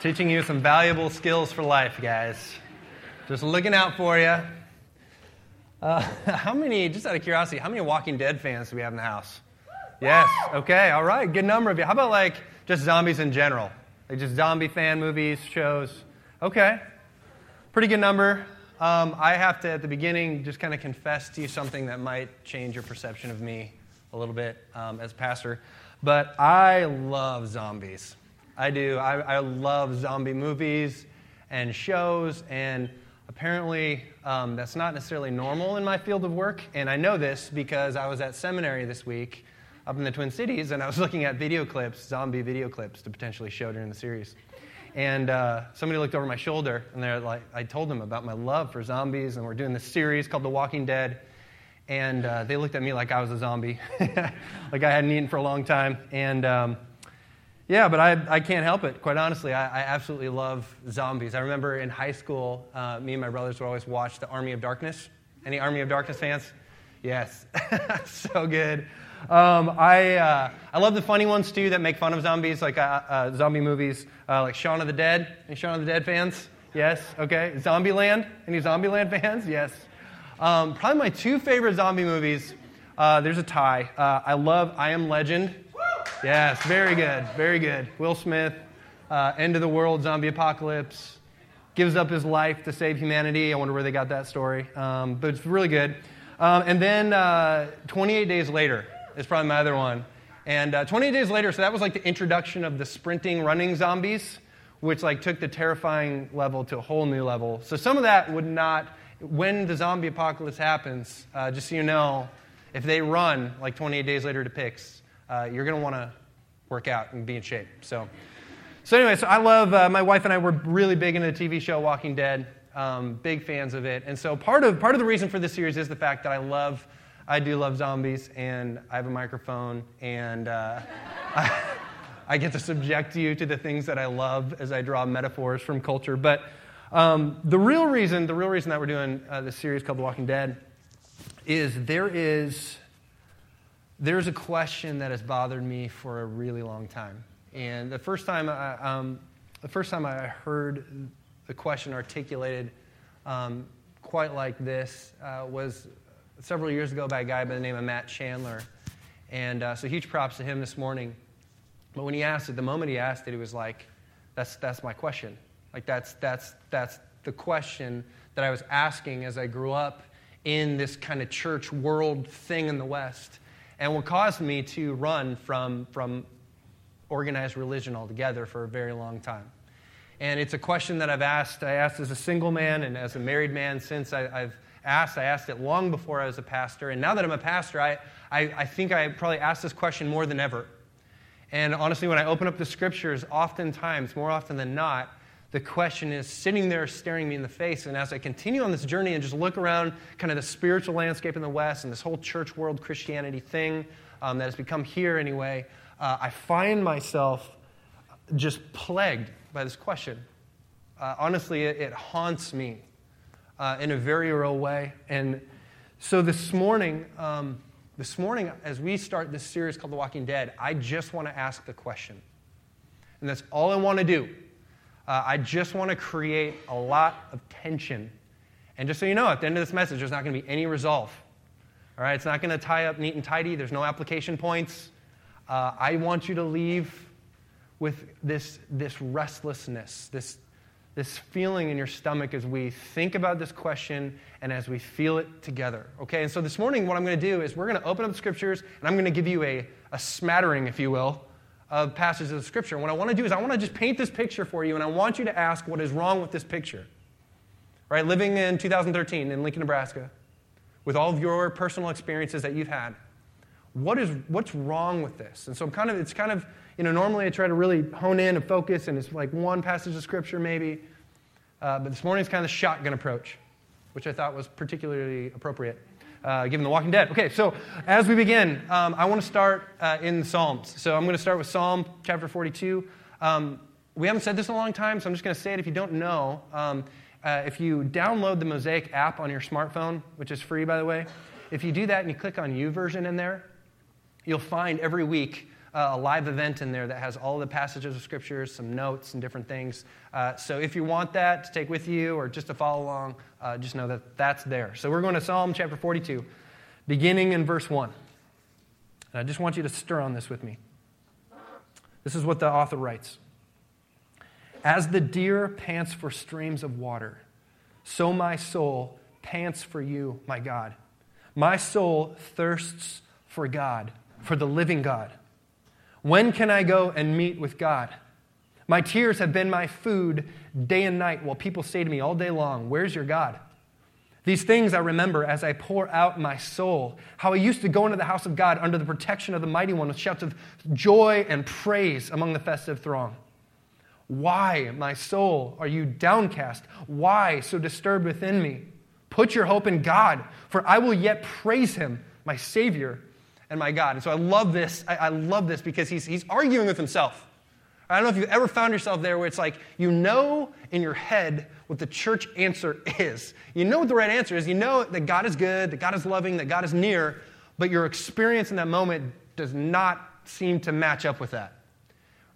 Teaching you some valuable skills for life, guys. Just looking out for you. Uh, how many, just out of curiosity, how many Walking Dead fans do we have in the house? Yes, okay, all right, good number of you. How about like just zombies in general? Like just zombie fan movies, shows? Okay, pretty good number. Um, I have to, at the beginning, just kind of confess to you something that might change your perception of me a little bit um, as pastor. But I love zombies. I do. I, I love zombie movies and shows, and apparently um, that's not necessarily normal in my field of work. And I know this because I was at seminary this week up in the Twin Cities, and I was looking at video clips, zombie video clips, to potentially show during the series. And uh, somebody looked over my shoulder, and they're like, I told them about my love for zombies, and we're doing this series called The Walking Dead. And uh, they looked at me like I was a zombie, like I hadn't eaten for a long time. And um, yeah, but I, I can't help it, quite honestly. I, I absolutely love zombies. I remember in high school, uh, me and my brothers would always watch The Army of Darkness. Any Army of Darkness fans? Yes. so good. Um, I, uh, I love the funny ones too that make fun of zombies, like uh, uh zombie movies, uh, like Shaun of the Dead. Any Shaun of the Dead fans? Yes? Okay. Zombieland? Any Zombieland fans? Yes. Um, probably my two favorite zombie movies. Uh, there's a tie. I love I Am Legend. Yes, very good, very good. Will Smith, uh, end of the world, zombie apocalypse, gives up his life to save humanity. I wonder where they got that story, um, but it's really good. Um, and then uh, 28 Days Later is probably my other one. And uh, 28 Days Later, so that was like the introduction of the sprinting, running zombies, which like took the terrifying level to a whole new level. So some of that would not, when the zombie apocalypse happens, uh, just so you know, if they run like 28 Days Later depicts, uh, you're going to want to work out and be in shape. So, so anyway, so I love, uh, my wife and I were really big into the TV show Walking Dead, um, big fans of it. And so part of, part of the reason for this series is the fact that I love, I do love zombies, and I have a microphone, and uh, I, I, get to subject you to the things that I love as I draw metaphors from culture. But um, the real reason, the real reason that we're doing uh, this series called The Walking Dead is there is there's a question that has bothered me for a really long time. And the first time I, um, the first time I heard the question articulated um, quite like this uh, was several years ago by a guy by the name of Matt Chandler. And uh, so huge props to him this morning. But when he asked it, the moment he asked it, he was like, that's, that's my question. Like, that's, that's, that's the question that I was asking as I grew up in this kind of church world thing in the West and what caused me to run from, from organized religion altogether for a very long time. And it's a question that I've asked. I asked as a single man and as a married man since I, have asked. I asked it long before I was a pastor. And now that I'm a pastor, I, I, I think I probably ask this question more than ever. And honestly, when I open up the scriptures, oftentimes, more often than not, the question is sitting there staring me in the face. And as I continue on this journey and just look around kind of the spiritual landscape in the West and this whole church world Christianity thing um, that has become here anyway, uh, I find myself just plagued by this question. Uh, honestly, it, it, haunts me uh, in a very real way. And so this morning, um, this morning, as we start this series called The Walking Dead, I just want to ask the question. And that's all I want to do uh, I just want to create a lot of tension. And just so you know, at the end of this message, there's not going to be any resolve. All right, it's not going to tie up neat and tidy. There's no application points. Uh, I want you to leave with this, this restlessness, this, this feeling in your stomach as we think about this question and as we feel it together. Okay, and so this morning, what I'm going to do is we're going to open up the scriptures and I'm going to give you a, a smattering, if you will, of passages of Scripture. And what I want to do is I want to just paint this picture for you, and I want you to ask what is wrong with this picture. Right? Living in 2013 in Lincoln, Nebraska, with all of your personal experiences that you've had, what is, what's wrong with this? And so I'm kind of, it's kind of, you know, normally I try to really hone in and focus, and it's like one passage of Scripture maybe. Uh, but this morning kind of the shotgun approach, which I thought was particularly appropriate uh, given The Walking Dead. Okay, so as we begin, um, I want to start uh, in Psalms. So I'm going to start with Psalm chapter 42. Um, we haven't said this in a long time, so I'm just going to say it if you don't know. Um, uh, if you download the Mosaic app on your smartphone, which is free, by the way, if you do that and you click on U YouVersion in there, you'll find every week uh, a live event in there that has all the passages of scriptures, some notes, and different things. Uh, so if you want that to take with you or just to follow along, uh, just know that that's there. So we're going to Psalm chapter 42, beginning in verse 1. And I just want you to stir on this with me. This is what the author writes As the deer pants for streams of water, so my soul pants for you, my God. My soul thirsts for God, for the living God. When can I go and meet with God? My tears have been my food day and night while people say to me all day long, Where's your God? These things I remember as I pour out my soul. How I used to go into the house of God under the protection of the mighty one with shouts of joy and praise among the festive throng. Why, my soul, are you downcast? Why so disturbed within me? Put your hope in God, for I will yet praise him, my Savior and my God. And so I love this. I, I love this because he's, he's arguing with himself. I don't know if you've ever found yourself there where it's like you know in your head what the church answer is. You know what the right answer is. You know that God is good, that God is loving, that God is near, but your experience in that moment does not seem to match up with that.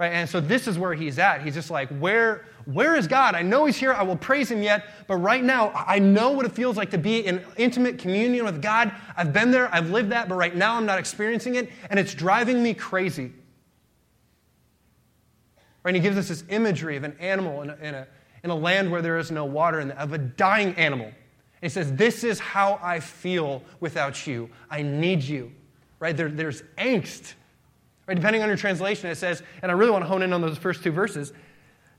Right? And so this is where he's at. He's just like, where, where is God? I know he's here. I will praise him yet. But right now, I know what it feels like to be in intimate communion with God. I've been there. I've lived that. But right now, I'm not experiencing it. And it's driving me crazy. Right? And he gives us this imagery of an animal in a, in a, in a land where there is no water and of a dying animal. And he says, This is how I feel without you. I need you. Right? There, there's angst Right? Depending on your translation, it says, and I really want to hone in on those first two verses.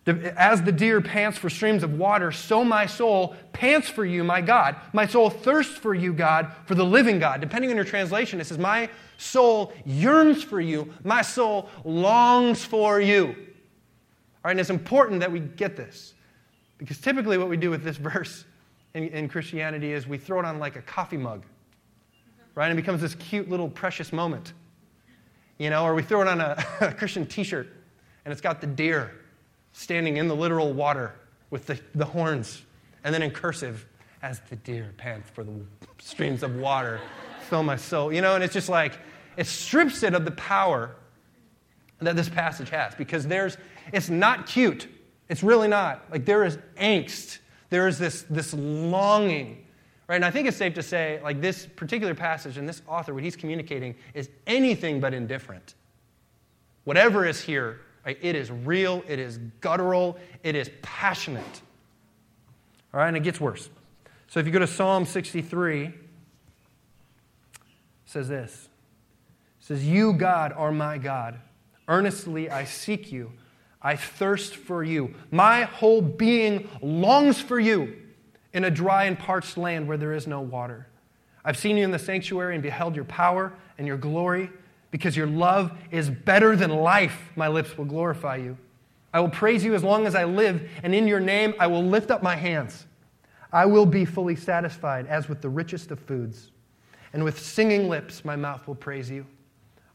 As the deer pants for streams of water, so my soul pants for you, my God. My soul thirsts for you, God, for the living God. Depending on your translation, it says, My soul yearns for you. My soul longs for you. All right, and it's important that we get this because typically what we do with this verse in, in Christianity is we throw it on like a coffee mug, right? And it becomes this cute little precious moment you know, or we throw it on a, a Christian t shirt and it's got the deer standing in the literal water with the, the horns, and then in cursive, as the deer pants for the streams of water, fill my soul. You know, and it's just like, it strips it of the power that this passage has because there's, it's not cute. It's really not. Like, there is angst, there is this, this longing Right? And I think it's safe to say, like this particular passage and this author, what he's communicating is anything but indifferent. Whatever is here, right, it is real, it is guttural, it is passionate. All right, and it gets worse. So if you go to Psalm 63, it says this. It says, You, God, are my God. Earnestly I seek you. I thirst for you. My whole being longs for you in a dry and parched land where there is no water. I've seen you in the sanctuary and beheld your power and your glory. Because your love is better than life, my lips will glorify you. I will praise you as long as I live, and in your name I will lift up my hands. I will be fully satisfied as with the richest of foods, and with singing lips my mouth will praise you.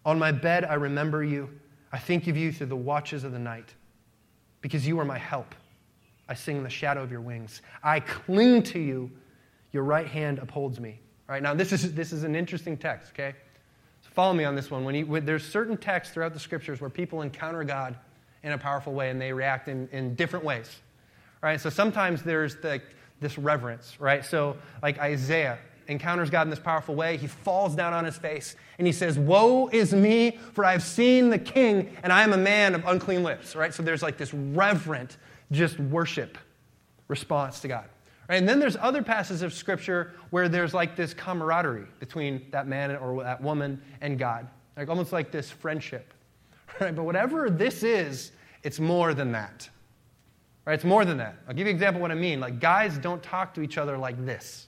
On my bed I remember you. I think of you through the watches of the night, because you are my help. I sing in the shadow of your wings. I cling to you. Your right hand upholds me. All right, now this is, this is an interesting text, okay? So follow me on this one. When, you, when there's certain texts throughout the scriptures where people encounter God in a powerful way and they react in, in different ways. All right, so sometimes there's the, this reverence, right? So, like Isaiah encounters God in this powerful way, he falls down on his face and he says, Woe is me, for I have seen the king, and I am a man of unclean lips, right? So there's like this reverent just worship response to God. Right? And then there's other passages of Scripture where there's like this camaraderie between that man or that woman and God, like almost like this friendship. Right? But whatever this is, it's more than that. Right? It's more than that. I'll give you an example of what I mean. Like guys don't talk to each other like this.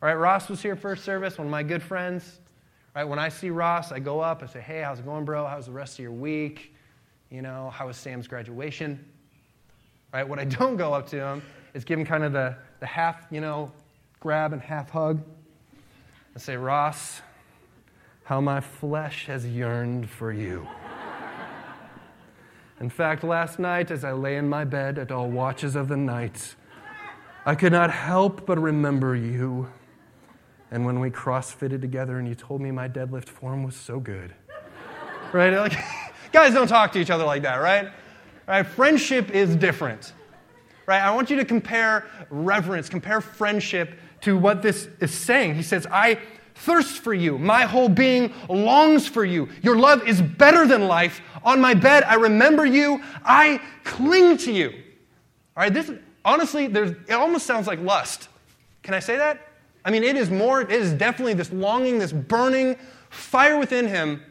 All right, Ross was here first service, one of my good friends. Right, when I see Ross, I go up, I say, "Hey, how's it going, bro? How's the rest of your week? You know, how was Sam's graduation?" Right? What I don't go up to him is give him kind of the, the half, you know, grab and half hug and say, Ross, how my flesh has yearned for you. In fact, last night, as I lay in my bed at all watches of the night, I could not help but remember you. And when we cross fitted together and you told me my deadlift form was so good, right? Like, guys don't talk to each other like that, right? Right? Friendship is different. Right? I want you to compare reverence, compare friendship to what this is saying. He says, I thirst for you. My whole being longs for you. Your love is better than life. On my bed, I remember you. I cling to you. All right, this honestly, there's, it almost sounds like lust. Can I say that? I mean, it is more, it is definitely this longing, this burning fire within him.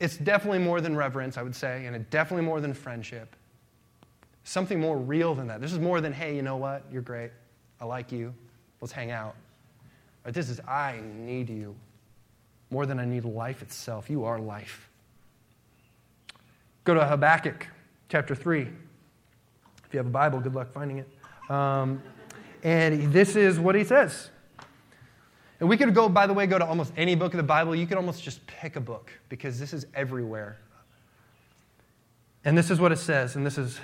It's definitely more than reverence, I would say, and it's definitely more than friendship. Something more real than that. This is more than, hey, you know what? You're great. I like you. Let's hang out. But this is, I need you more than I need life itself. You are life. Go to Habakkuk chapter 3. If you have a Bible, good luck finding it. Um, and this is what he says. And we could go, by the way, go to almost any book of the Bible. You could almost just pick a book because this is everywhere. And this is what it says, and this is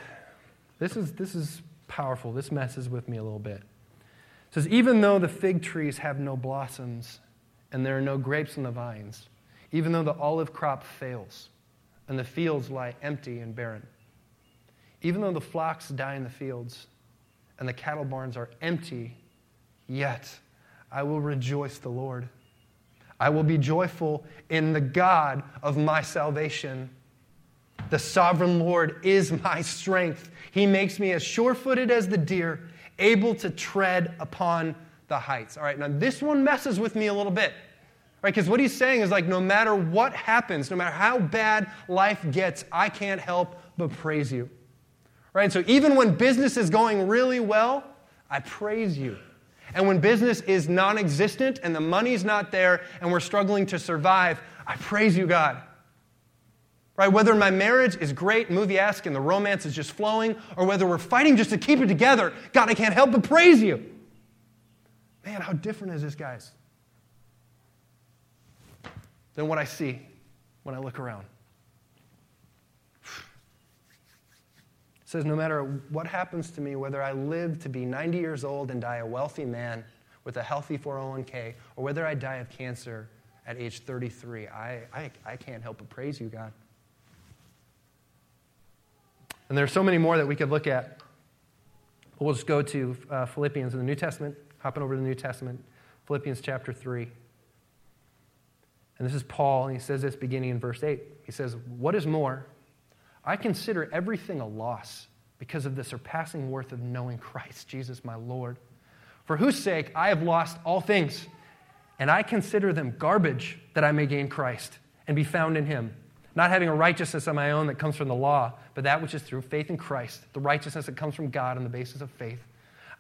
this is this is powerful. This messes with me a little bit. It says, even though the fig trees have no blossoms and there are no grapes on the vines, even though the olive crop fails and the fields lie empty and barren, even though the flocks die in the fields and the cattle barns are empty, yet I will rejoice the Lord. I will be joyful in the God of my salvation. The sovereign Lord is my strength. He makes me as sure footed as the deer able to tread upon the heights. All right, now this one messes with me a little bit. Right, because what he's saying is like, no matter what happens, no matter how bad life gets, I can't help but praise you. Right, so even when business is going really well, I praise you. And when business is non existent and the money's not there and we're struggling to survive, I praise you, God. Right? Whether my marriage is great, movie esque, and the romance is just flowing, or whether we're fighting just to keep it together, God, I can't help but praise you. Man, how different is this, guys, than what I see when I look around? It says, No matter what happens to me, whether I live to be 90 years old and die a wealthy man with a healthy 401k, or whether I die of cancer at age 33, I, I, I can't help but praise you, God. And there are so many more that we could look at. But we'll just go to uh, Philippians in the New Testament, hopping over to the New Testament, Philippians chapter 3. And this is Paul, and he says this beginning in verse 8. He says, What is more, I consider everything a loss because of the surpassing worth of knowing Christ, Jesus my Lord, for whose sake I have lost all things, and I consider them garbage that I may gain Christ and be found in him not having a righteousness of my own that comes from the law, but that which is through faith in Christ, the righteousness that comes from God on the basis of faith.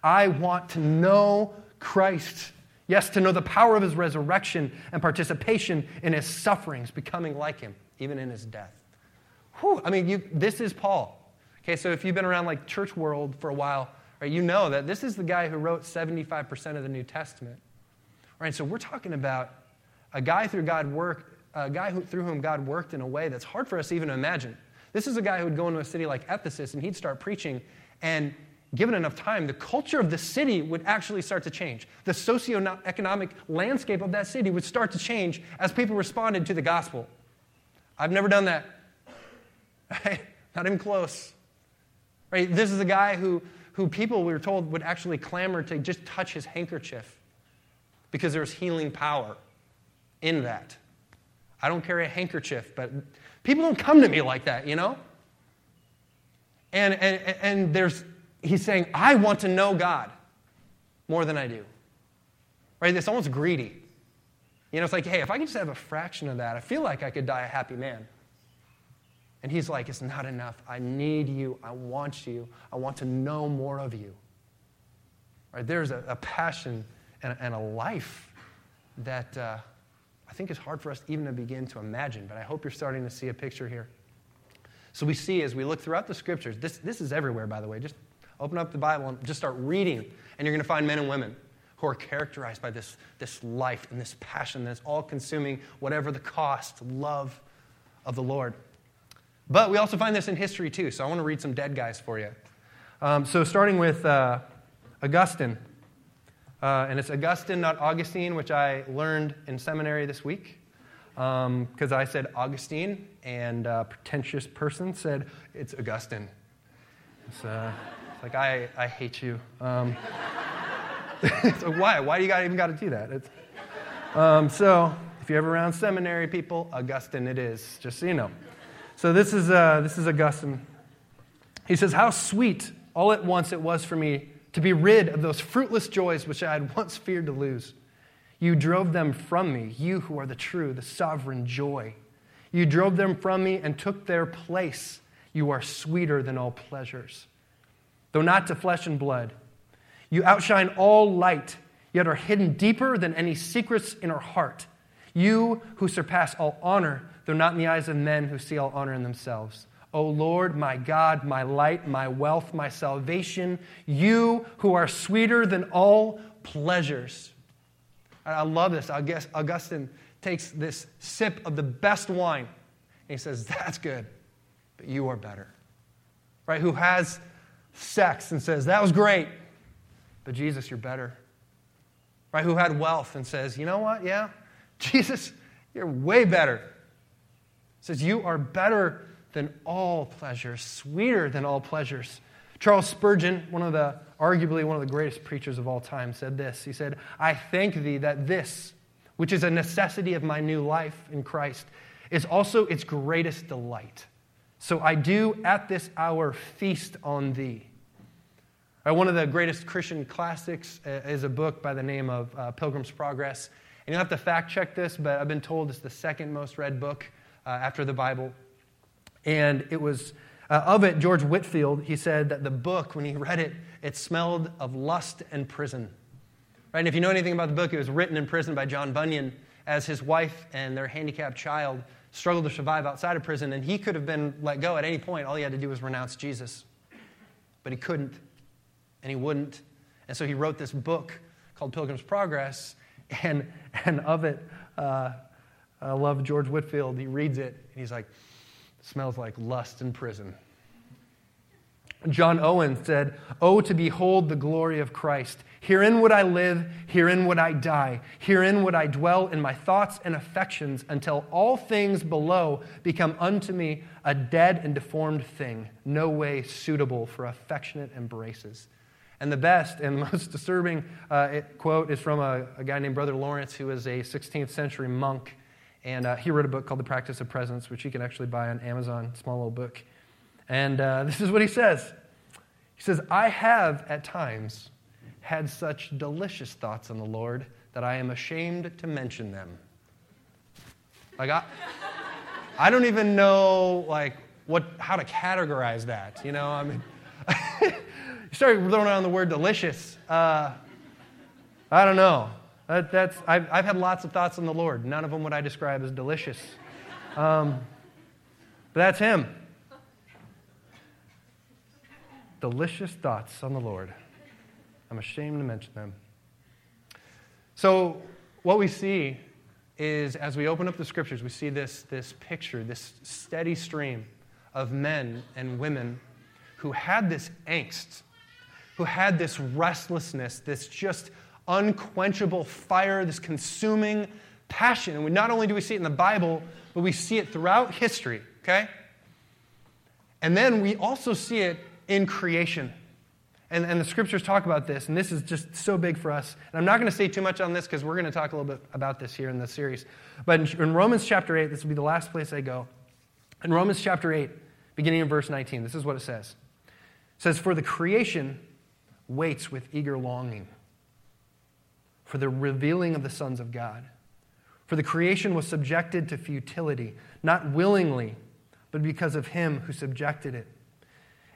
I want to know Christ. Yes, to know the power of his resurrection and participation in his sufferings, becoming like him, even in his death. Whew, I mean, you, this is Paul. Okay, so if you've been around like church world for a while, right, you know that this is the guy who wrote 75% of the New Testament. All right, so we're talking about a guy through God work a guy who, through whom God worked in a way that's hard for us even to imagine. This is a guy who would go into a city like Ephesus and he'd start preaching, and given enough time, the culture of the city would actually start to change. The socioeconomic landscape of that city would start to change as people responded to the gospel. I've never done that. Not even close. Right? This is a guy who, who people, we were told, would actually clamor to just touch his handkerchief because there was healing power in that. I don't carry a handkerchief, but people don't come to me like that, you know? And, and, and there's, he's saying, I want to know God more than I do. Right? It's almost greedy. You know, it's like, hey, if I could just have a fraction of that, I feel like I could die a happy man. And he's like, it's not enough. I need you. I want you. I want to know more of you. Right? There's a, a passion and, and, a life that. Uh, I think is hard for us even to begin to imagine, but I hope you're starting to see a picture here. So we see as we look throughout the scriptures, this, this is everywhere, by the way. Just open up the Bible and just start reading, and you're going to find men and women who are characterized by this, this life and this passion that's all consuming, whatever the cost, love of the Lord. But we also find this in history too, so I want to read some dead guys for you. Um, so starting with uh, Augustine. Uh, and it's Augustine, not Augustine, which I learned in seminary this week. because um, I said Augustine, and a pretentious person said it's Augustine. It's, uh, it's like, I, I hate you. Um, so why? Why do you gotta, even got to do that? Um, so if you're ever around seminary people, Augustine it is, just so you know. So this is, uh, this is Augustine. He says, How sweet all at once it was for me to be rid of those fruitless joys which I had once feared to lose. You drove them from me, you who are the true, the sovereign joy. You drove them from me and took their place. You are sweeter than all pleasures. Though not to flesh and blood, you outshine all light, yet are hidden deeper than any secrets in our heart. You who surpass all honor, though not in the eyes of men who see all honor in themselves. O Lord, my God, my light, my wealth, my salvation, you who are sweeter than all pleasures. I love this. I guess Augustine takes this sip of the best wine and he says, That's good, but you are better. Right? Who has sex and says, That was great, but Jesus, you're better. Right? Who had wealth and says, You know what? Yeah, Jesus, you're way better. Says, You are better than all pleasures, sweeter than all pleasures. Charles Spurgeon, one of the arguably one of the greatest preachers of all time, said this. He said, I thank thee that this, which is a necessity of my new life in Christ, is also its greatest delight. So I do at this hour feast on thee. Uh, one of the greatest Christian classics uh, is a book by the name of uh, Pilgrim's Progress. And you'll have to fact check this, but I've been told it's the second most read book uh, after the Bible. And it was uh, of it, George Whitefield, he said that the book, when he read it, it smelled of lust and prison. Right? And if you know anything about the book, it was written in prison by John Bunyan as his wife and their handicapped child struggled to survive outside of prison. And he could have been let go at any point. All he had to do was renounce Jesus. But he couldn't, and he wouldn't. And so he wrote this book called Pilgrim's Progress. And, and of it, uh, I love George Whitefield. He reads it, and he's like, smells like lust in prison. John Owen said, Oh, to behold the glory of Christ. Herein would I live, herein would I die, herein would I dwell in my thoughts and affections until all things below become unto me a dead and deformed thing, no way suitable for affectionate embraces. And the best and most disturbing uh, quote is from a, a guy named Brother Lawrence, who was a 16th century monk and uh, he wrote a book called The Practice of Presence, which you can actually buy on Amazon, small little book. And uh, this is what he says He says, I have at times had such delicious thoughts on the Lord that I am ashamed to mention them. Like, I, I don't even know, like, what, how to categorize that, you know? I mean, you start throwing around the word delicious. Uh, I don't know. That, that's, I've, I've had lots of thoughts on the Lord. None of them would I describe as delicious. Um, but that's Him. Delicious thoughts on the Lord. I'm ashamed to mention them. So, what we see is as we open up the scriptures, we see this, this picture, this steady stream of men and women who had this angst, who had this restlessness, this just unquenchable fire, this consuming passion. And we, not only do we see it in the Bible, but we see it throughout history, okay? And then we also see it in creation. And, and the scriptures talk about this, and this is just so big for us. And I'm not going to say too much on this because we're going to talk a little bit about this here in this series. But in, in Romans chapter 8, this will be the last place I go. In Romans chapter 8, beginning in verse 19, this is what it says. It says, For the creation waits with eager longing for the revealing of the sons of God. For the creation was subjected to futility, not willingly, but because of him who subjected it,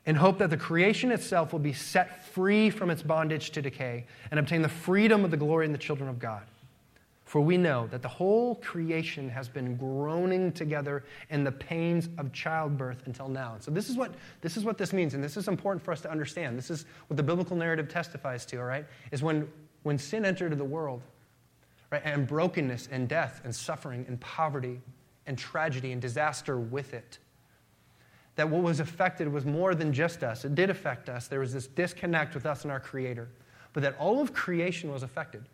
in hope that the creation itself will be set free from its bondage to decay and obtain the freedom of the glory in the children of God. For we know that the whole creation has been groaning together in the pains of childbirth until now. So this is what this is what this means, and this is important for us to understand. This is what the biblical narrative testifies to, all right? Is when when sin entered the world, right, and brokenness and death and suffering and poverty and tragedy and disaster with it, that what was affected was more than just us. It did affect us. There was this disconnect with us and our Creator, but that all of creation was affected.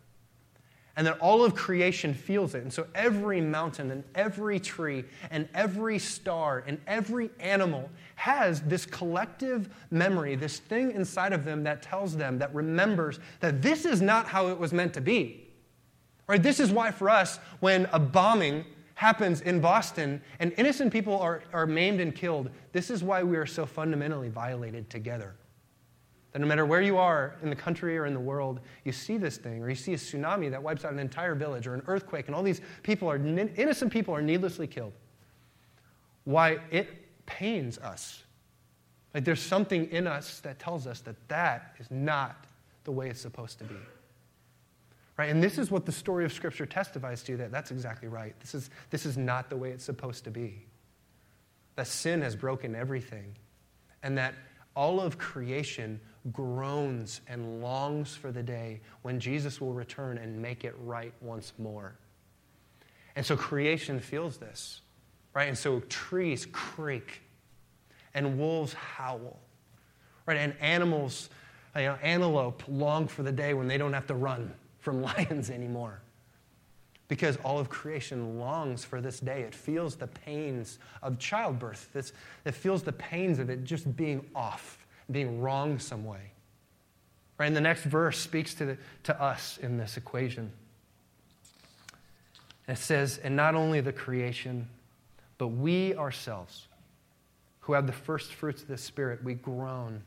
And that all of creation feels it. And so every mountain and every tree and every star and every animal has this collective memory, this thing inside of them that tells them, that remembers that this is not how it was meant to be. Right? This is why, for us, when a bombing happens in Boston and innocent people are, are maimed and killed, this is why we are so fundamentally violated together. That no matter where you are in the country or in the world, you see this thing, or you see a tsunami that wipes out an entire village, or an earthquake, and all these people are, innocent people are needlessly killed. Why it pains us. Like there's something in us that tells us that that is not the way it's supposed to be. Right? And this is what the story of Scripture testifies to that that's exactly right. This is, this is not the way it's supposed to be. That sin has broken everything, and that all of creation groans and longs for the day when Jesus will return and make it right once more. And so creation feels this, right? And so trees creak and wolves howl, right? And animals, you know, antelope long for the day when they don't have to run from lions anymore. Because all of creation longs for this day. It feels the pains of childbirth. It's, it feels the pains of it just being off being wrong some way. Right? And the next verse speaks to, the, to us in this equation. And it says, and not only the creation, but we ourselves, who have the first fruits of the Spirit, we groan,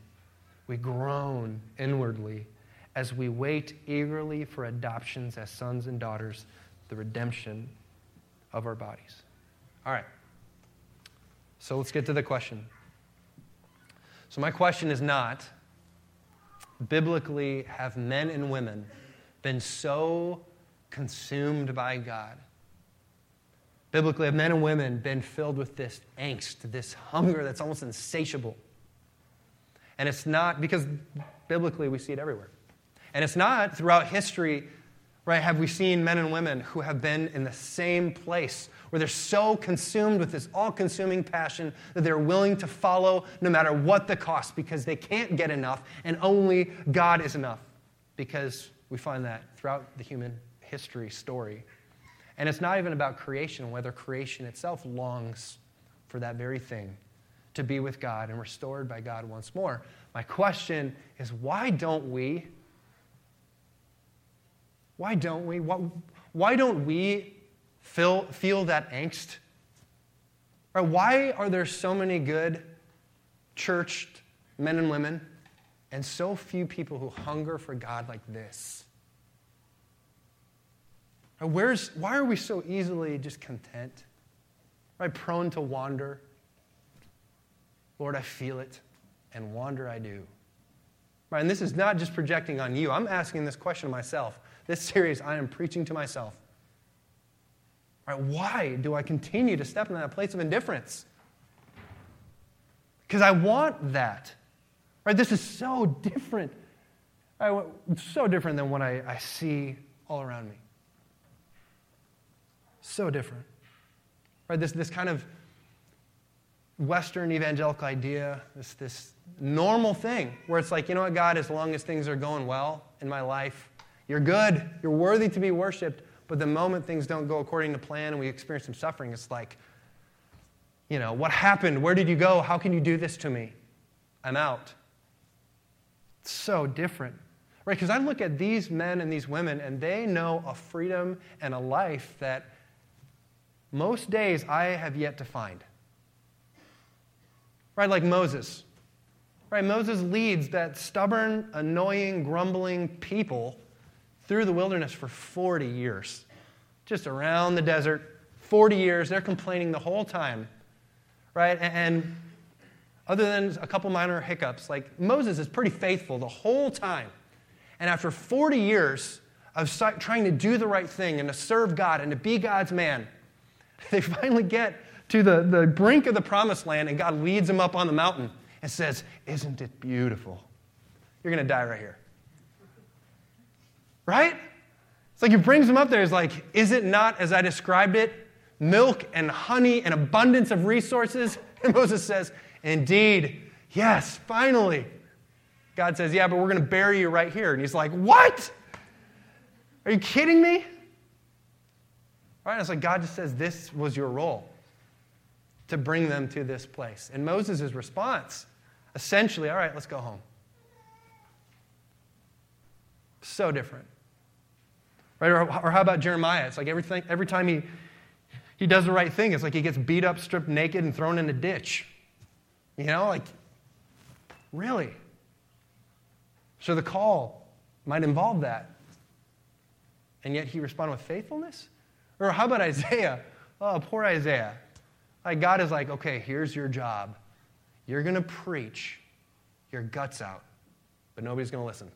we groan inwardly as we wait eagerly for adoptions as sons and daughters, the redemption of our bodies. All right. So let's get to the question. So, my question is not biblically, have men and women been so consumed by God? Biblically, have men and women been filled with this angst, this hunger that's almost insatiable? And it's not because biblically we see it everywhere. And it's not throughout history, right? Have we seen men and women who have been in the same place where they're so consumed with this all consuming passion that they're willing to follow no matter what the cost because they can't get enough and only God is enough. Because we find that throughout the human history story. And it's not even about creation, whether creation itself longs for that very thing to be with God and restored by God once more. My question is why don't we? Why don't we? Why, don't we feel, feel that angst? Right, why are there so many good churched men and women and so few people who hunger for God like this? Where's, why are we so easily just content? Right, prone to wander? Lord, I feel it, and wander I do. Right, and this is not just projecting on you. I'm asking this question myself. This series, I am preaching to myself. Right, why do I continue to step in that place of indifference? Because I want that. Right, this is so different. Right, so different than what I, I see all around me. So different. Right, this, this kind of Western evangelical idea, this, this normal thing where it's like, you know what, God, as long as things are going well in my life, you're good, you're worthy to be worshiped. But the moment things don't go according to plan and we experience some suffering, it's like, you know, what happened? Where did you go? How can you do this to me? I'm out. It's so different. Right? Because I look at these men and these women, and they know a freedom and a life that most days I have yet to find. Right? Like Moses. Right? Moses leads that stubborn, annoying, grumbling people through the wilderness for 40 years, just around the desert. 40 years, they're complaining the whole time, right? And other than a couple minor hiccups, like Moses is pretty faithful the whole time. And after 40 years of trying to do the right thing and to serve God and to be God's man, they finally get to the, the brink of the promised land, and God leads them up on the mountain and says, Isn't it beautiful? You're going to die right here. Right? It's like he brings them up there. It's like, is it not as I described it? Milk and honey and abundance of resources? And Moses says, Indeed, yes, finally. God says, Yeah, but we're going to bury you right here. And he's like, What? Are you kidding me? Right? It's like God just says this was your role to bring them to this place. And Moses' response, essentially, all right, let's go home. So different. Right? Or, or how about Jeremiah? It's like everything, every time he, he does the right thing, it's like he gets beat up, stripped naked, and thrown in a ditch. You know, like, really? So the call might involve that. And yet he responded with faithfulness? Or how about Isaiah? Oh, poor Isaiah. Like God is like, okay, here's your job. You're going to preach your guts out, but nobody's going to listen.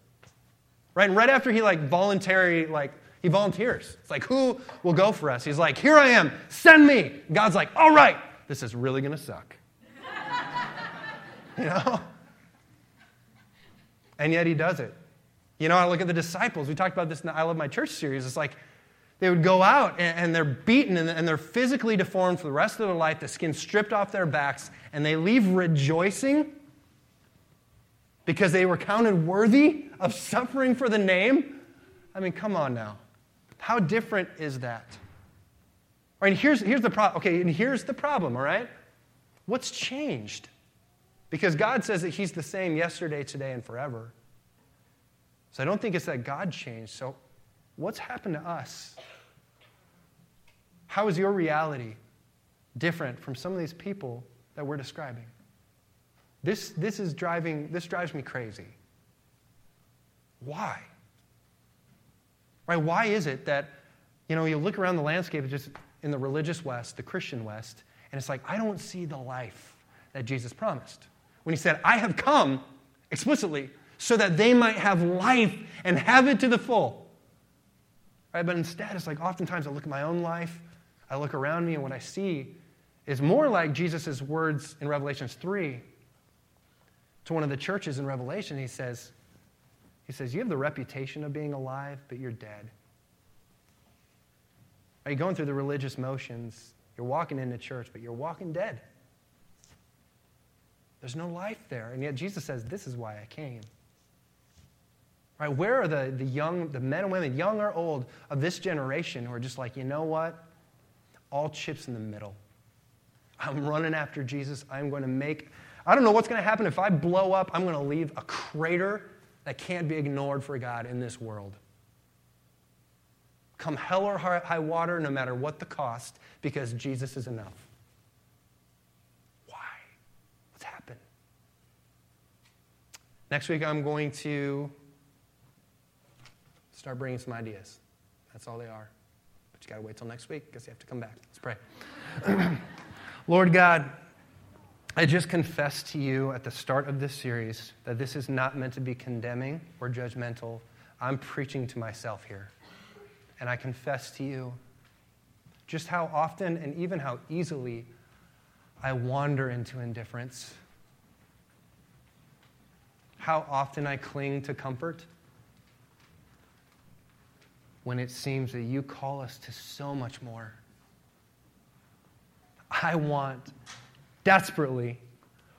Right? And right after he like voluntary, like he volunteers. It's like, who will go for us? He's like, here I am, send me. God's like, all right, this is really going to suck. you know? And yet he does it. You know, I look at the disciples. We talked about this in the I Love My Church series. It's like they would go out and, and they're beaten and, and they're physically deformed for the rest of their life, the skin stripped off their backs, and they leave rejoicing because they were counted worthy of suffering for the name. I mean, come on now. How different is that? All right, here's, here's the problem. Okay, and here's the problem, all right? What's changed? Because God says that He's the same yesterday, today, and forever. So I don't think it's that God changed. So what's happened to us? How is your reality different from some of these people that we're describing? This, this is driving, this drives me crazy. Why? Right? Why is it that, you know, you look around the landscape just in the religious West, the Christian West, and it's like, I don't see the life that Jesus promised. When he said, I have come explicitly so that they might have life and have it to the full. Right? But instead, it's like oftentimes I look at my own life, I look around me, and what I see is more like Jesus' words in Revelations 3 to one of the churches in Revelation. He says, he says, You have the reputation of being alive, but you're dead. Are you going through the religious motions? You're walking into church, but you're walking dead. There's no life there. And yet Jesus says, This is why I came. Right? Where are the, the young, the men and women, young or old, of this generation who are just like, you know what? All chips in the middle. I'm running after Jesus. I'm going to make, I don't know what's going to happen if I blow up. I'm going to leave a crater that can't be ignored for God in this world. Come hell or high water, no matter what the cost, because Jesus is enough. Why? What's happened? Next week, I'm going to start bringing some ideas. That's all they are. But you got to wait till next week because you have to come back. Let's pray. Lord God, I just confess to you at the start of this series that this is not meant to be condemning or judgmental. I'm preaching to myself here. And I confess to you just how often and even how easily I wander into indifference. How often I cling to comfort when it seems that you call us to so much more. I want desperately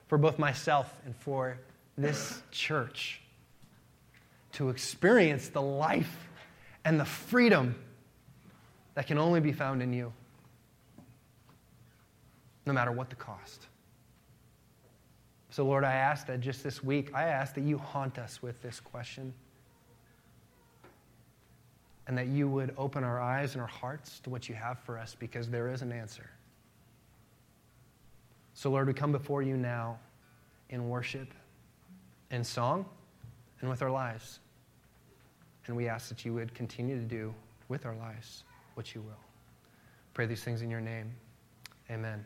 for both myself and for this church to experience the life and the freedom that can only be found in you, no matter what the cost. So, Lord, I ask that just this week, I ask that you haunt us with this question and that you would open our eyes and our hearts to what you have for us because there is an answer. So, Lord, we come before you now in worship, in song, and with our lives. And we ask that you would continue to do with our lives what you will. Pray these things in your name. Amen.